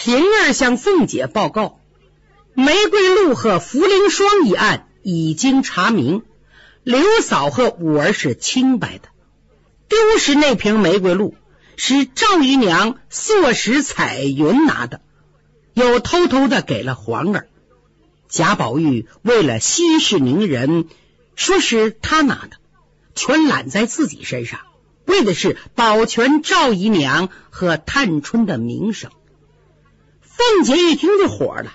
平儿向凤姐报告，玫瑰露和茯苓霜一案已经查明，刘嫂和五儿是清白的。丢失那瓶玫瑰露是赵姨娘唆使彩云拿的，又偷偷的给了皇儿。贾宝玉为了息事宁人，说是他拿的，全揽在自己身上，为的是保全赵姨娘和探春的名声。凤姐一听就火了，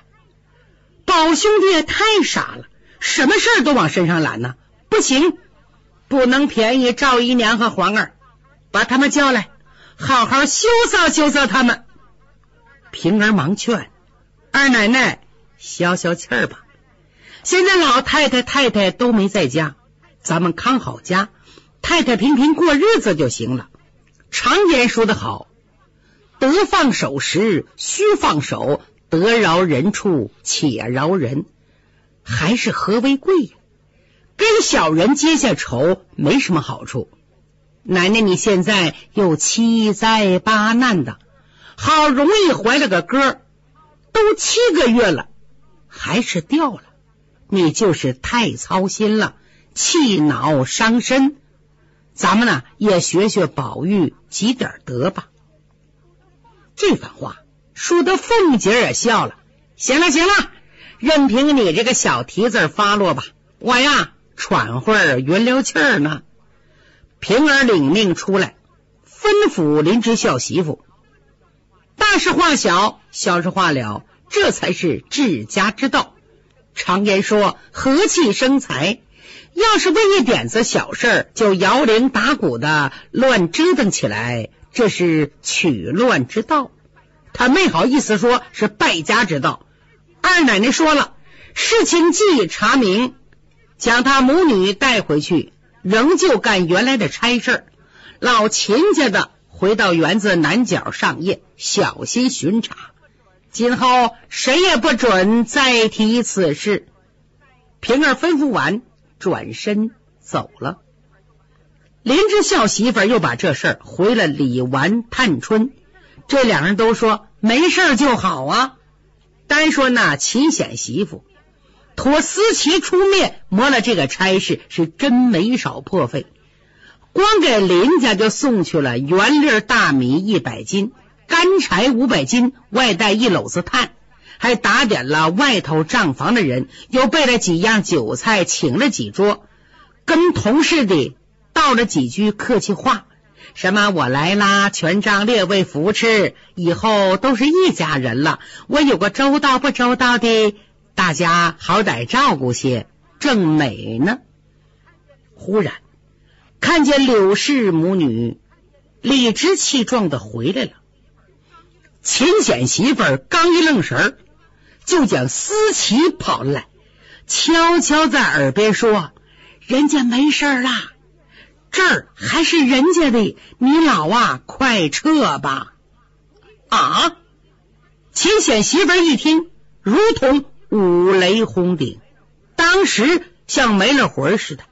宝兄弟也太傻了，什么事儿都往身上揽呢？不行，不能便宜赵姨娘和皇儿，把他们叫来，好好羞臊羞臊他们。平儿忙劝二奶奶。消消气儿吧，现在老太太太太都没在家，咱们看好家，太太平平过日子就行了。常言说得好，得放手时须放手，得饶人处且饶人，还是和为贵呀。跟小人结下仇没什么好处。奶奶，你现在又七灾八难的，好容易怀了个哥，都七个月了。还是掉了，你就是太操心了，气恼伤身。咱们呢也学学宝玉，积点德吧。这番话说的凤姐也笑了。行了行了，任凭你这个小蹄子发落吧，我呀喘会儿匀溜气儿呢。平儿领命出来，吩咐林之孝媳妇：大事化小，小事化了。这才是治家之道。常言说和气生财，要是为一点子小事就摇铃打鼓的乱折腾起来，这是取乱之道。他没好意思说是败家之道。二奶奶说了，事情既查明，将他母女带回去，仍旧干原来的差事。老秦家的回到园子南角上夜，小心巡查。今后谁也不准再提此事。平儿吩咐完，转身走了。林之孝媳妇又把这事儿回了李纨、探春，这两人都说没事就好啊。单说那秦显媳妇托思琪出面磨了这个差事，是真没少破费，光给林家就送去了圆粒大米一百斤。干柴五百斤，外带一篓子炭，还打点了外头账房的人，又备了几样酒菜，请了几桌，跟同事的道了几句客气话，什么我来啦，全仗列位扶持，以后都是一家人了。我有个周到不周到的，大家好歹照顾些，正美呢。忽然看见柳氏母女理直气壮的回来了。秦显媳妇刚一愣神儿，就将思琪跑来，悄悄在耳边说：“人家没事啦，这儿还是人家的，你老啊，快撤吧！”啊！秦显媳妇儿一听，如同五雷轰顶，当时像没了魂似的。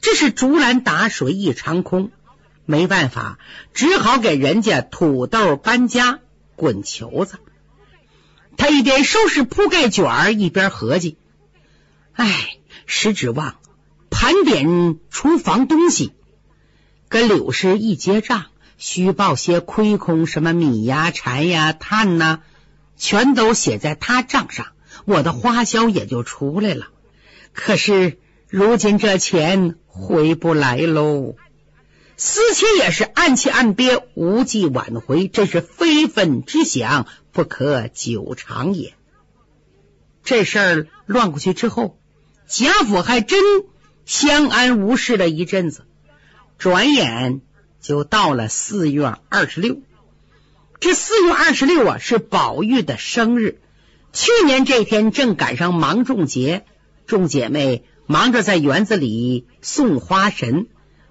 这是竹篮打水一场空，没办法，只好给人家土豆搬家。滚球子！他一边收拾铺盖卷儿，一边合计：“哎，实指望盘点厨房东西，跟柳氏一结账，虚报些亏空，什么米呀、柴呀、炭呐，全都写在他账上，我的花销也就出来了。可是如今这钱回不来喽。”思琪也是暗气暗憋，无计挽回，真是非分之想，不可久长也。这事儿乱过去之后，贾府还真相安无事了一阵子。转眼就到了四月二十六，这四月二十六啊是宝玉的生日。去年这天正赶上芒种节，众姐妹忙着在园子里送花神。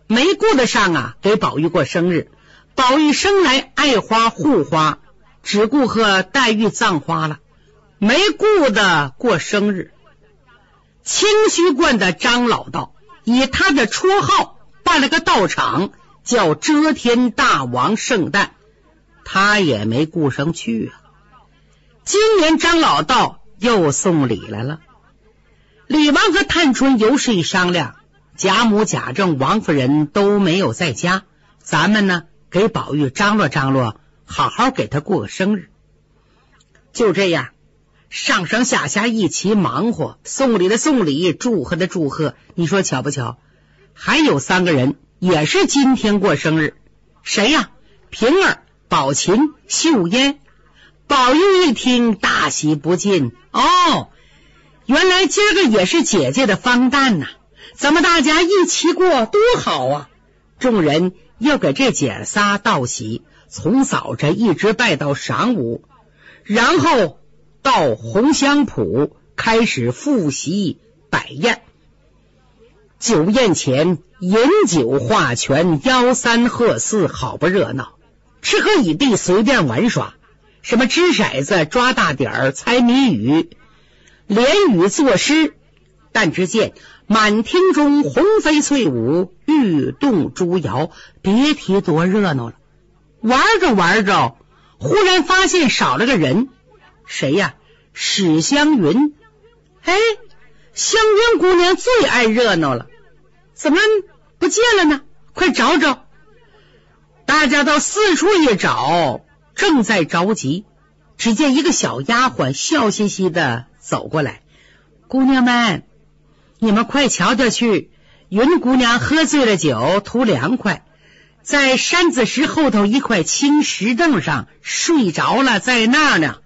没顾得上啊，给宝玉过生日。宝玉生来爱花护花，只顾和黛玉葬花了，没顾得过生日。清虚观的张老道以他的绰号办了个道场，叫遮天大王圣诞，他也没顾上去啊。今年张老道又送礼来了。李王和探春尤氏一商量，贾母、贾政、王夫人都没有在家，咱们呢给宝玉张罗张罗，好好给他过个生日。就这样，上上下下一起忙活，送礼的送礼，祝贺的祝贺。你说巧不巧？还有三个人也是今天过生日，谁呀？平儿、宝琴、秀烟。宝玉一听，大喜不尽。哦，原来今儿个也是姐姐的方诞呐！咱们大家一起过，多好啊！众人又给这姐仨道喜，从早晨一直拜到晌午，然后到红香圃开始复习摆宴。酒宴前饮酒画拳，吆三喝四，好不热闹。吃喝已毕，随便玩耍。什么掷骰子、抓大点儿、猜谜语、连语作诗，但只见满厅中红飞翠舞，玉动珠摇，别提多热闹了。玩着玩着，忽然发现少了个人，谁呀？史湘云。哎，湘云姑娘最爱热闹了，怎么不见了呢？快找找！大家到四处一找。正在着急，只见一个小丫鬟笑嘻嘻的走过来：“姑娘们，你们快瞧瞧去，云姑娘喝醉了酒，图凉快，在山子石后头一块青石凳上睡着了，在那儿呢。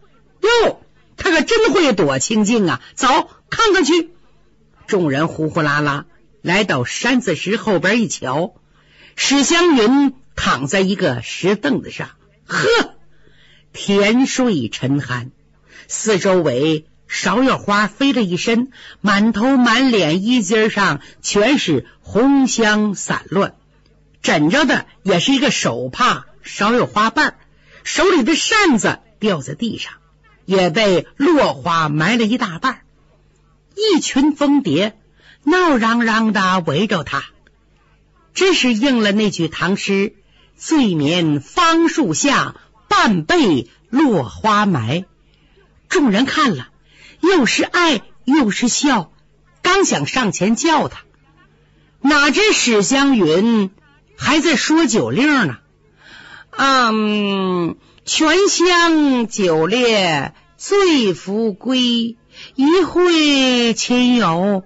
哟，她可真会躲清静啊！走，看看去。”众人呼呼啦啦来到山子石后边一瞧，史湘云躺在一个石凳子上，呵。甜睡沉酣，四周围芍药花飞了一身，满头满脸衣襟上全是红香散乱，枕着的也是一个手帕芍药花瓣手里的扇子掉在地上，也被落花埋了一大半一群蜂蝶闹嚷嚷的围着他，真是应了那句唐诗：“醉眠芳树下。”半被落花埋，众人看了，又是爱又是笑，刚想上前叫他，哪知史湘云还在说酒令呢。嗯，全香酒烈醉扶归，一会亲友，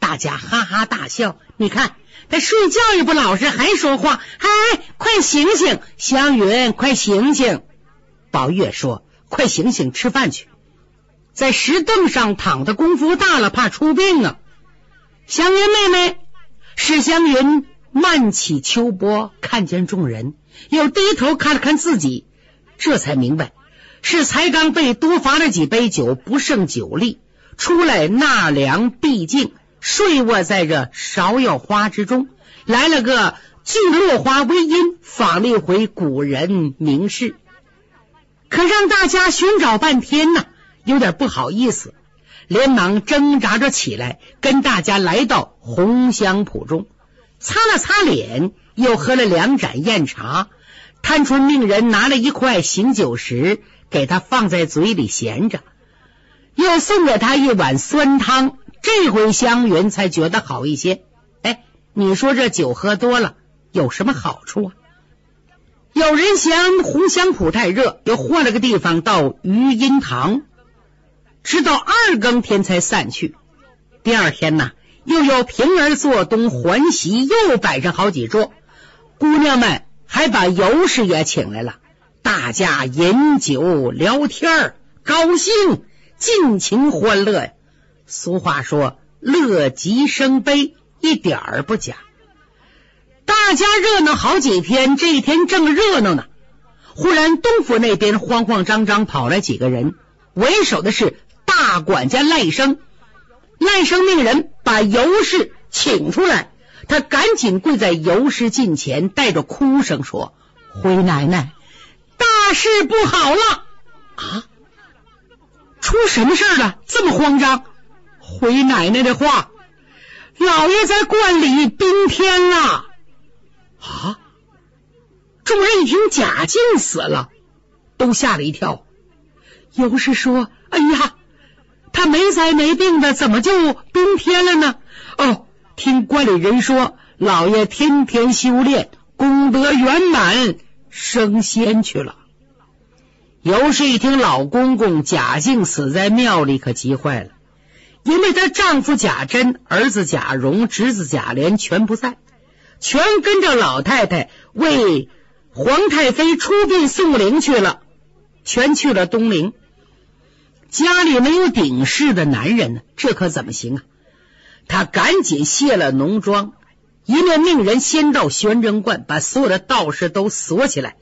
大家哈哈大笑。你看他睡觉也不老实，还说话。哎，快醒醒，湘云，快醒醒！宝玉说：“快醒醒，吃饭去，在石凳上躺的功夫大了，怕出病啊！”湘云妹妹，史湘云慢起秋波，看见众人，又低头看了看自己，这才明白是才刚被多罚了几杯酒，不胜酒力，出来纳凉避静，睡卧在这芍药花之中，来了个聚落花微阴，访了一回古人名士。可让大家寻找半天呢，有点不好意思，连忙挣扎着起来，跟大家来到红香圃中，擦了擦脸，又喝了两盏酽茶。探春命人拿了一块醒酒石，给他放在嘴里衔着，又送给他一碗酸汤。这回湘云才觉得好一些。哎，你说这酒喝多了有什么好处啊？有人嫌红香圃太热，又换了个地方到余荫堂，直到二更天才散去。第二天呢，又有平儿做东环席，又摆上好几桌，姑娘们还把尤氏也请来了，大家饮酒聊天高兴，尽情欢乐呀。俗话说，乐极生悲，一点儿不假。大家热闹好几天，这一天正热闹呢，忽然东府那边慌慌张张跑来几个人，为首的是大管家赖生。赖生命人把尤氏请出来，他赶紧跪在尤氏近前，带着哭声说：“回奶奶，大事不好了啊！出什么事了？这么慌张？回奶奶的话，老爷在观里冰天了。”啊！众人一听贾静死了，都吓了一跳。尤氏说：“哎呀，他没灾没病的，怎么就冰天了呢？”哦，听观里人说，老爷天天修炼，功德圆满，升仙去了。尤氏一听老公公贾静死在庙里，可急坏了，因为她丈夫贾珍、儿子贾蓉、侄子贾琏全不在，全跟着老太太为皇太妃出殡送灵去了，全去了东陵。家里没有顶事的男人呢，这可怎么行啊？他赶紧卸了浓妆，一面命人先到玄真观，把所有的道士都锁起来。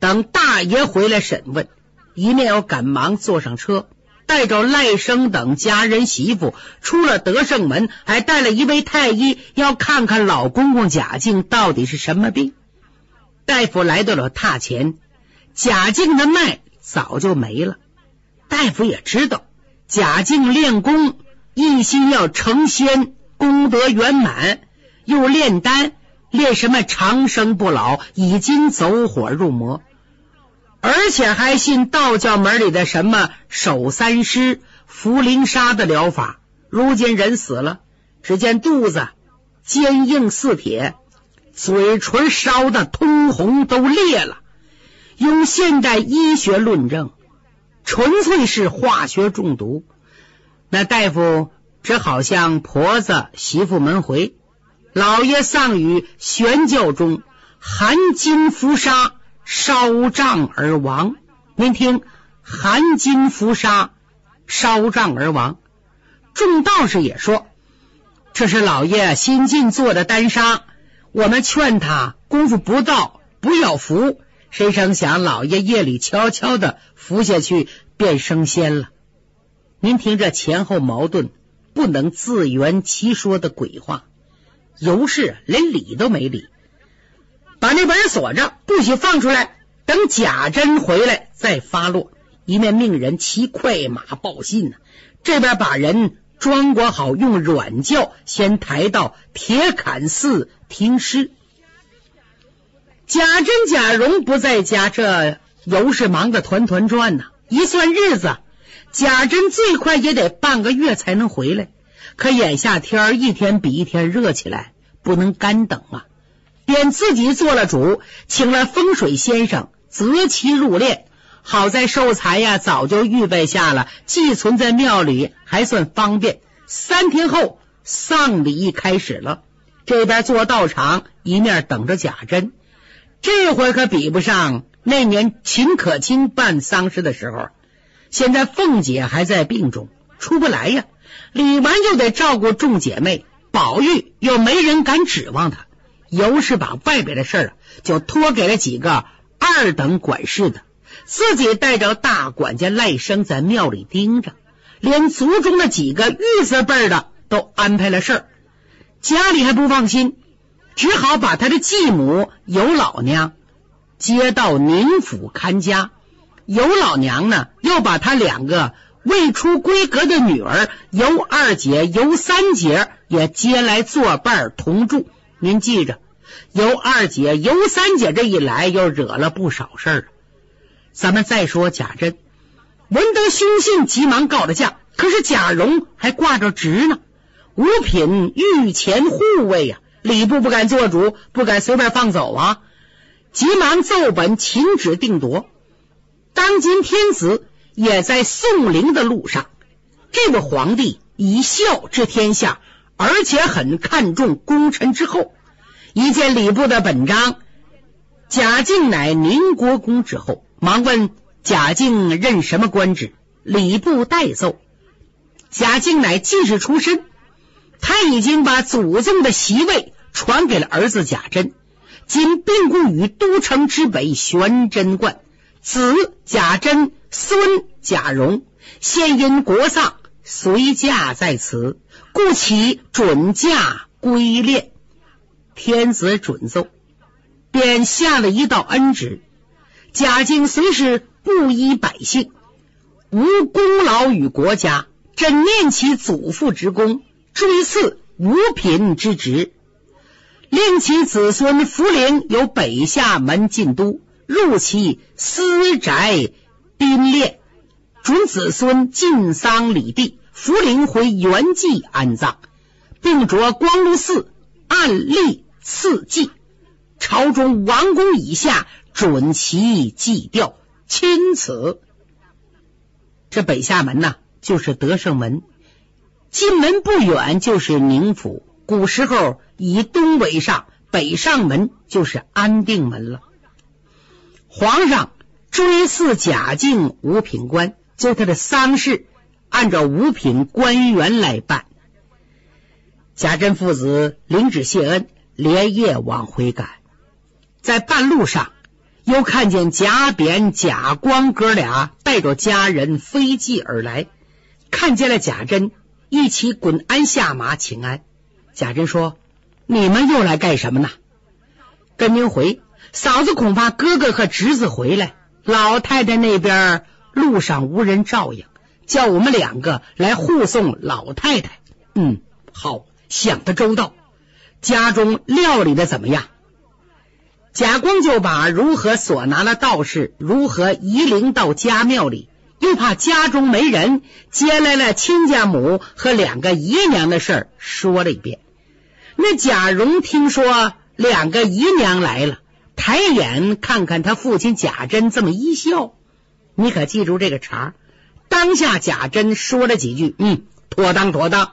等大爷回来审问，一面要赶忙坐上车，带着赖生等家人媳妇出了德胜门，还带了一位太医，要看看老公公贾静到底是什么病。大夫来到了榻前，贾静的脉早就没了。大夫也知道贾静练功，一心要成仙，功德圆满，又炼丹，炼什么长生不老，已经走火入魔。而且还信道教门里的什么守三尸、茯苓沙的疗法。如今人死了，只见肚子坚硬似铁，嘴唇烧的通红，都裂了。用现代医学论证，纯粹是化学中毒。那大夫只好向婆子媳妇们回：老爷丧于玄教中，含金服沙。烧杖而亡。您听，含金服沙，烧杖而亡。众道士也说，这是老爷新近做的丹砂。我们劝他功夫不到，不要服。谁成想，老爷夜里悄悄的服下去，便升仙了。您听这前后矛盾，不能自圆其说的鬼话。尤氏连理都没理。把那本锁着，不许放出来。等贾珍回来再发落。一面命人骑快马报信呢，这边把人装裹好，用软轿先抬到铁槛寺停尸。贾珍、贾蓉不在家，这尤氏忙得团团转呢。一算日子，贾珍最快也得半个月才能回来。可眼下天一天比一天热起来，不能干等啊。便自己做了主，请了风水先生择期入殓。好在寿材呀，早就预备下了，寄存在庙里，还算方便。三天后，丧礼开始了。这边做道场，一面等着贾珍。这回可比不上那年秦可卿办丧事的时候。现在凤姐还在病中，出不来呀。李纨又得照顾众姐妹，宝玉又没人敢指望他。尤氏把外边的事儿就托给了几个二等管事的，自己带着大管家赖生在庙里盯着，连族中的几个玉字辈的都安排了事儿。家里还不放心，只好把他的继母尤老娘接到宁府看家。尤老娘呢，又把他两个未出闺阁的女儿尤二姐、尤三姐也接来作伴同住。您记着。尤二姐、尤三姐这一来，又惹了不少事儿。咱们再说贾珍，闻得凶信，急忙告了假。可是贾蓉还挂着职呢，五品御前护卫呀，礼部不敢做主，不敢随便放走啊。急忙奏本请旨定夺。当今天子也在送灵的路上，这个皇帝以孝治天下，而且很看重功臣之后。一见礼部的本章，贾敬乃宁国公之后，忙问贾敬任什么官职。礼部代奏，贾敬乃进士出身，他已经把祖宗的席位传给了儿子贾珍，今病故于都城之北玄真观，子贾珍，孙贾蓉，现因国丧，随驾在此，故其准驾归殓。天子准奏，便下了一道恩旨：贾敬虽是布衣百姓，无功劳与国家，朕念其祖父之功，追赐五品之职，令其子孙福陵由北下门进都，入其私宅宾列，准子孙进丧礼地，福陵回原籍安葬，并着光禄寺按例赐祭。朝中王公以下准其祭吊，钦此。这北厦门呐，就是德胜门；进门不远就是宁府。古时候以东为上，北上门就是安定门了。皇上追祀贾敬五品官，就他的丧事按照五品官员来办。贾珍父子领旨谢恩，连夜往回赶。在半路上，又看见贾扁、贾光哥俩带着家人飞骑而来，看见了贾珍，一起滚鞍下马请安。贾珍说：“你们又来干什么呢？”跟您回，嫂子恐怕哥哥和侄子回来，老太太那边路上无人照应，叫我们两个来护送老太太。嗯，好，想的周到。家中料理的怎么样？贾光就把如何所拿了道士，如何移灵到家庙里，又怕家中没人，接来了亲家母和两个姨娘的事儿说了一遍。那贾蓉听说两个姨娘来了，抬眼看看他父亲贾珍，这么一笑。你可记住这个茬儿。当下贾珍说了几句，嗯，妥当妥当，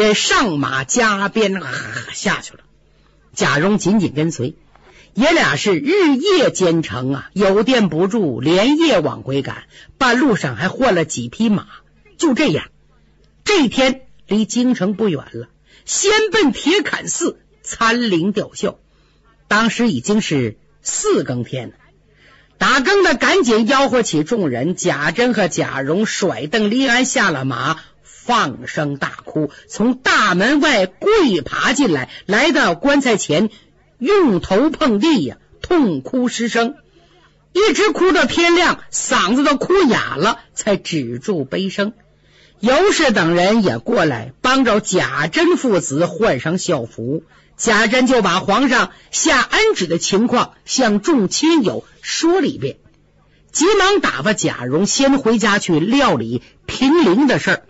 便上马加鞭下去了。贾蓉紧紧跟随。爷俩是日夜兼程啊，有店不住，连夜往回赶。半路上还换了几匹马。就这样，这一天离京城不远了，先奔铁槛寺参灵吊孝。当时已经是四更天了，打更的赶紧吆喝起众人。贾珍和贾蓉甩蹬离鞍下了马，放声大哭，从大门外跪爬进来，来到棺材前。用头碰地呀，痛哭失声，一直哭到天亮，嗓子都哭哑了，才止住悲声。尤氏等人也过来帮着贾珍父子换上孝服。贾珍就把皇上下安旨的情况向众亲友说了一遍，急忙打发贾蓉先回家去料理平陵的事儿，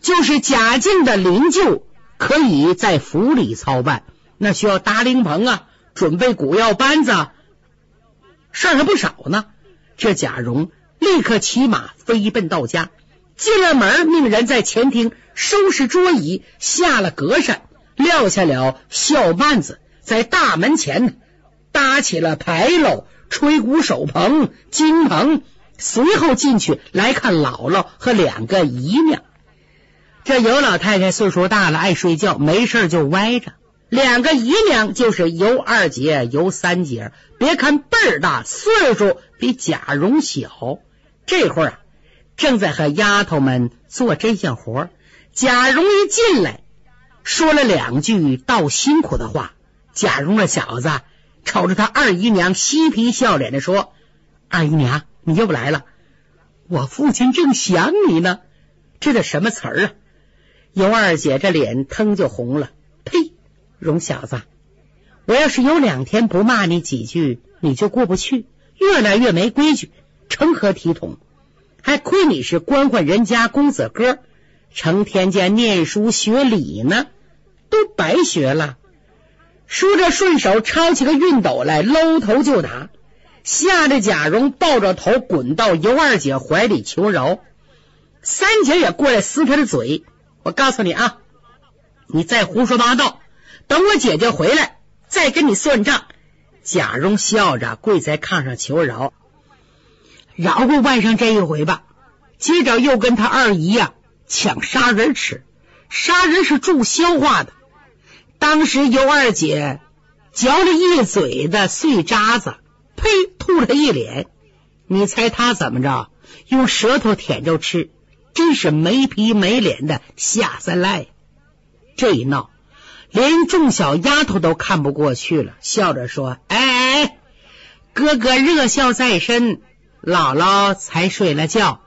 就是贾敬的灵柩可以在府里操办。那需要搭灵棚啊，准备古药班子，事儿还不少呢。这贾蓉立刻骑马飞奔到家，进了门，命人在前厅收拾桌椅，下了格扇，撂下了孝幔子，在大门前搭起了牌楼、吹鼓手棚、金棚，随后进去来看姥姥和两个姨娘。这尤老太太岁数大了，爱睡觉，没事就歪着。两个姨娘就是尤二姐、尤三姐，别看辈儿大，岁数比贾蓉小。这会儿啊，正在和丫头们做针线活。贾蓉一进来，说了两句道辛苦的话。贾蓉那小子瞅着他二姨娘，嬉皮笑脸的说：“二姨娘，你又来了，我父亲正想你呢。”这叫什么词儿啊？尤二姐这脸腾就红了，呸！荣小子，我要是有两天不骂你几句，你就过不去，越来越没规矩，成何体统？还亏你是官宦人家公子哥，成天间念书学礼呢，都白学了。说着，顺手抄起个熨斗来，搂头就打，吓得贾蓉抱着头滚到尤二姐怀里求饶。三姐也过来撕他的嘴。我告诉你啊，你再胡说八道！等我姐姐回来，再跟你算账。贾蓉笑着跪在炕上求饶，饶过外甥这一回吧。接着又跟他二姨呀抢砂仁吃，砂仁是助消化的。当时尤二姐嚼了一嘴的碎渣子，呸，吐了一脸。你猜他怎么着？用舌头舔着吃，真是没皮没脸的下三滥。这一闹。连众小丫头都看不过去了，笑着说：“哎，哥哥热笑在身，姥姥才睡了觉。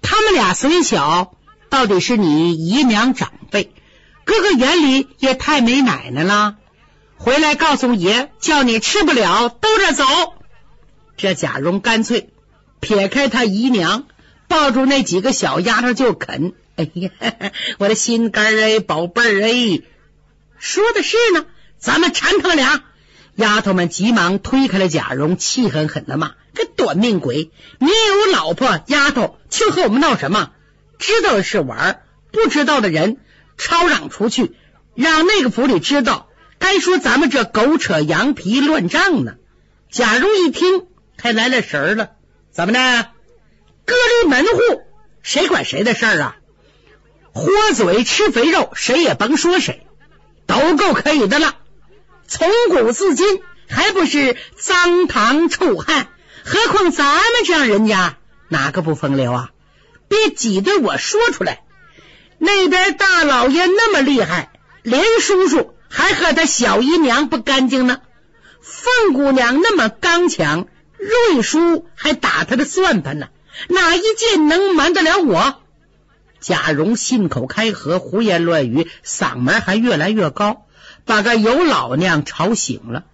他们俩虽小，到底是你姨娘长辈，哥哥眼里也太没奶奶了。回来告诉爷，叫你吃不了，兜着走。”这贾蓉干脆撇开他姨娘，抱住那几个小丫头就啃。哎呀，我的心肝哎，宝贝儿哎，说的是呢，咱们馋他们俩。丫头们急忙推开了贾蓉，气狠狠的骂：“个短命鬼！你有老婆丫头，却和我们闹什么？知道的是玩，不知道的人吵嚷出去，让那个府里知道，该说咱们这狗扯羊皮乱账呢。”贾蓉一听，还来了神了，怎么呢？隔离门户，谁管谁的事儿啊？豁嘴吃肥肉，谁也甭说谁，都够可以的了。从古至今，还不是脏唐臭汉？何况咱们这样人家，哪个不风流啊？别挤兑我说出来。那边大老爷那么厉害，连叔叔还和他小姨娘不干净呢。凤姑娘那么刚强，瑞叔还打他的算盘呢。哪一件能瞒得了我？贾蓉信口开河，胡言乱语，嗓门还越来越高。把个尤老娘吵醒了，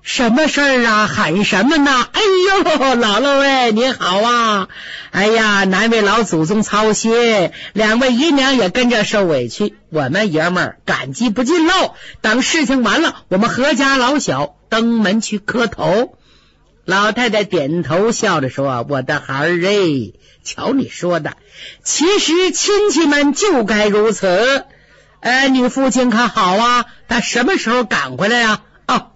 什么事儿啊？喊什么呢？哎呦，姥姥哎，你好啊！哎呀，难为老祖宗操心，两位姨娘也跟着受委屈，我们爷们儿感激不尽喽。等事情完了，我们阖家老小登门去磕头。老太太点头笑着说：“我的孩儿哎，瞧你说的，其实亲戚们就该如此。”哎，你父亲可好啊？他什么时候赶回来呀？哦，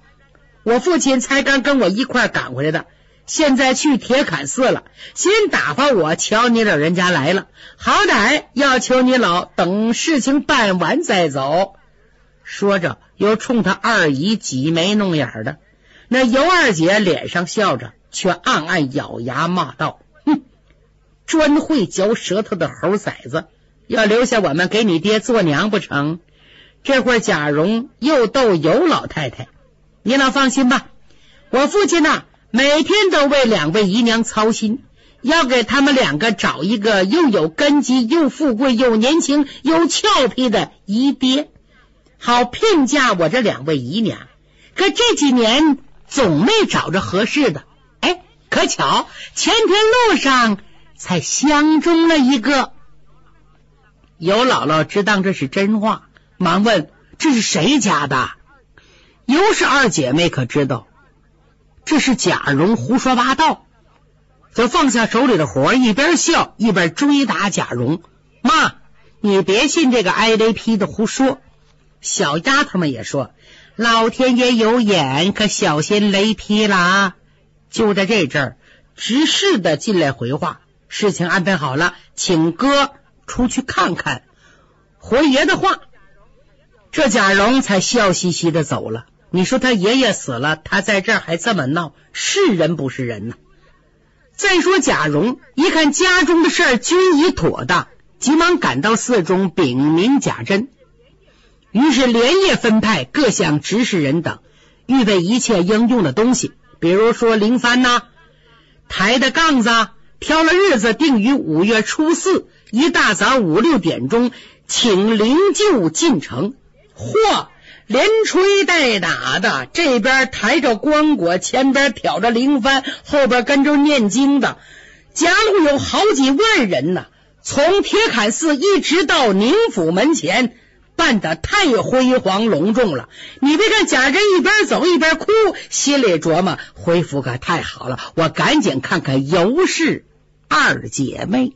我父亲才刚跟我一块赶回来的，现在去铁槛寺了。先打发我瞧你老人家来了，好歹要求你老等事情办完再走。说着，又冲他二姨挤眉弄眼的。那尤二姐脸上笑着，却暗暗咬牙骂道：“哼，专会嚼舌头的猴崽子！”要留下我们给你爹做娘不成？这会儿贾蓉又逗尤老太太：“你老放心吧，我父亲呐，每天都为两位姨娘操心，要给他们两个找一个又有根基、又富贵、又年轻、又俏皮的姨爹，好聘嫁我这两位姨娘。可这几年总没找着合适的。哎，可巧前天路上才相中了一个。”尤姥姥只当这是真话，忙问：“这是谁家的？”尤氏二姐妹可知道，这是贾蓉胡说八道，就放下手里的活，一边笑一边追打贾蓉：“妈，你别信这个挨雷劈的胡说！”小丫头们也说：“老天爷有眼，可小心雷劈了啊！”就在这阵儿，执事的进来回话：“事情安排好了，请哥。”出去看看，回爷的话，这贾蓉才笑嘻嘻的走了。你说他爷爷死了，他在这儿还这么闹，是人不是人呢？再说贾蓉一看家中的事儿均已妥当，急忙赶到寺中禀明贾珍，于是连夜分派各项执事人等，预备一切应用的东西，比如说灵幡呐、抬的杠子，挑了日子定于五月初四。一大早五六点钟，请灵柩进城。嚯，连吹带打的，这边抬着棺椁，前边挑着灵幡，后边跟着念经的，家路有好几万人呢。从铁槛寺一直到宁府门前，办得太辉煌隆重了。你别看贾珍一边走一边哭，心里琢磨：恢复可太好了，我赶紧看看尤氏二姐妹。